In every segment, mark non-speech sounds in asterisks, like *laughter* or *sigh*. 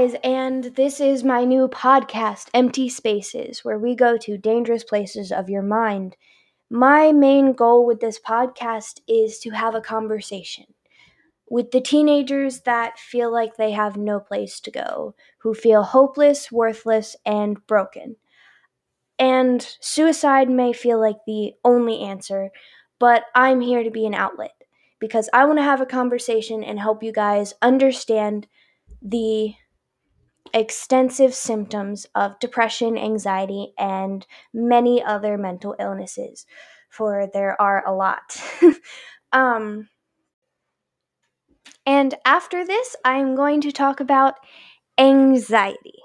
Guys, and this is my new podcast, Empty Spaces, where we go to dangerous places of your mind. My main goal with this podcast is to have a conversation with the teenagers that feel like they have no place to go, who feel hopeless, worthless, and broken. And suicide may feel like the only answer, but I'm here to be an outlet because I want to have a conversation and help you guys understand the extensive symptoms of depression, anxiety, and many other mental illnesses, for there are a lot. *laughs* um, and after this, I'm going to talk about anxiety.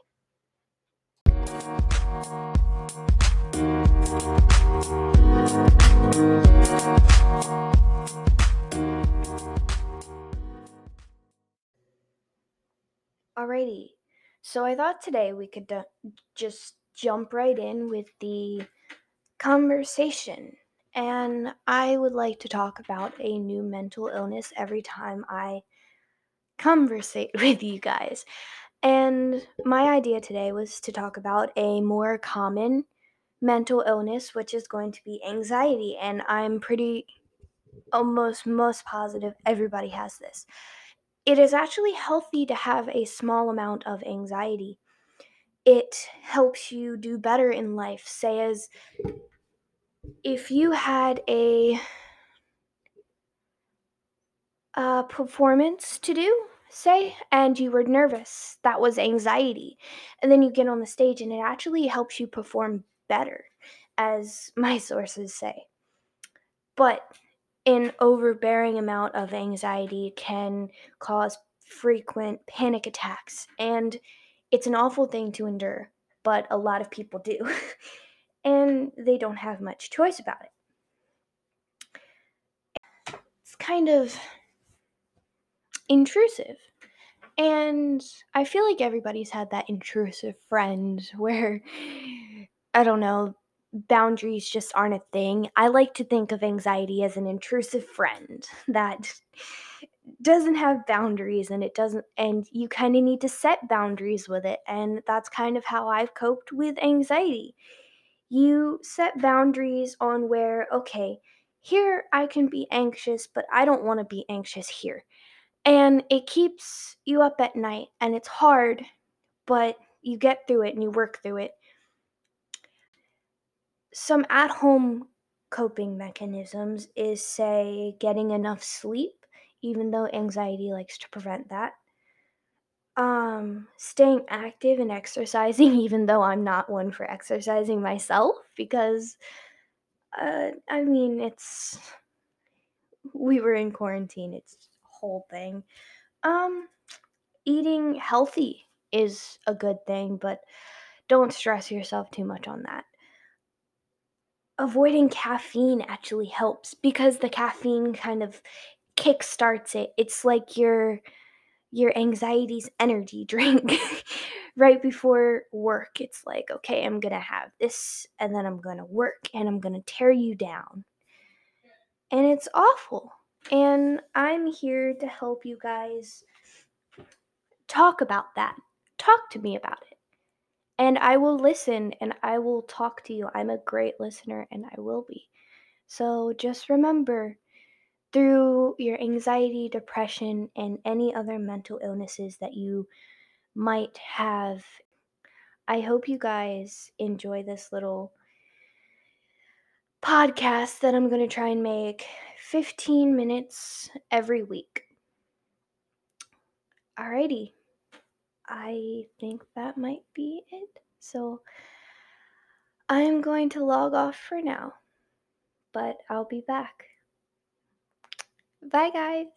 Alrighty, so I thought today we could uh, just jump right in with the conversation. And I would like to talk about a new mental illness every time I conversate *laughs* with you guys. And my idea today was to talk about a more common mental illness, which is going to be anxiety. And I'm pretty almost most positive everybody has this. It is actually healthy to have a small amount of anxiety. It helps you do better in life. Say, as if you had a, a performance to do, say, and you were nervous, that was anxiety. And then you get on the stage and it actually helps you perform better, as my *laughs* sources say. But an overbearing amount of anxiety can cause frequent panic attacks, and it's an awful thing to endure, but a lot of people do, *laughs* and they don't have much choice about it. It's kind of intrusive. And I feel like everybody's had that intrusive friend *laughs* where, I don't know, boundaries just aren't a thing. I like to think of anxiety as an intrusive friend *laughs* that doesn't have boundaries and it doesn't and you kind of need to set boundaries with it and that's kind of how I've coped with anxiety. You set boundaries on where okay, here I can be anxious, but I don't want to be anxious here. And it keeps you up at night and it's hard, but you get through it and you work through it some at home coping mechanisms is, say, getting enough sleep, even though anxiety likes to prevent that. Um, staying active and exercising, *laughs* even though I'm not one for exercising myself, because, uh, I mean, it's. We were in quarantine, it's whole thing. Um, eating healthy is a good thing, but don't stress yourself too much on that avoiding caffeine actually helps because the caffeine kind of kickstarts it. It's like your your anxiety's energy *laughs* drink right before work. It's like, okay, I'm going to have this and then I'm going to work and I'm going to tear you down. And it's awful. And I'm here to help you guys talk about that. Talk to me about it and I will listen and I will talk to you. I'm a great listener and I will be. So just remember through your anxiety, depression, and any other mental illnesses that you might have, I hope you guys enjoy this little podcast that I'm going to try and make 15 minutes every week. Alrighty. I think that might be it. So I'm going to log off for now, but I'll be back. Bye, guys.